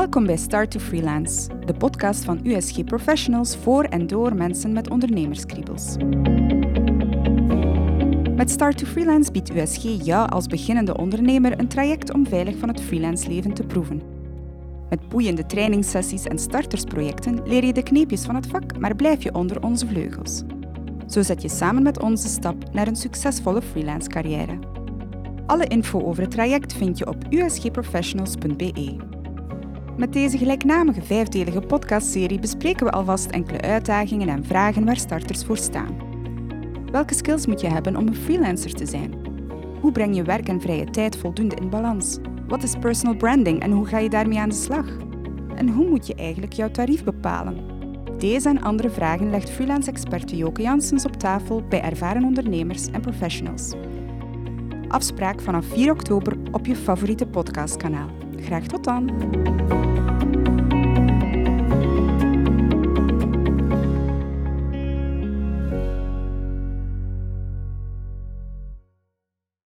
Welkom bij Start to Freelance, de podcast van USG Professionals voor en door mensen met ondernemerskriebels. Met Start to Freelance biedt USG jou als beginnende ondernemer een traject om veilig van het freelance leven te proeven. Met boeiende trainingssessies en startersprojecten leer je de kneepjes van het vak, maar blijf je onder onze vleugels. Zo zet je samen met ons de stap naar een succesvolle freelance carrière. Alle info over het traject vind je op usgprofessionals.be. Met deze gelijknamige vijfdelige podcastserie bespreken we alvast enkele uitdagingen en vragen waar starters voor staan. Welke skills moet je hebben om een freelancer te zijn? Hoe breng je werk en vrije tijd voldoende in balans? Wat is personal branding en hoe ga je daarmee aan de slag? En hoe moet je eigenlijk jouw tarief bepalen? Deze en andere vragen legt freelance-expert Joke Janssens op tafel bij ervaren ondernemers en professionals. Afspraak vanaf 4 oktober op je favoriete podcastkanaal. Graag tot dan!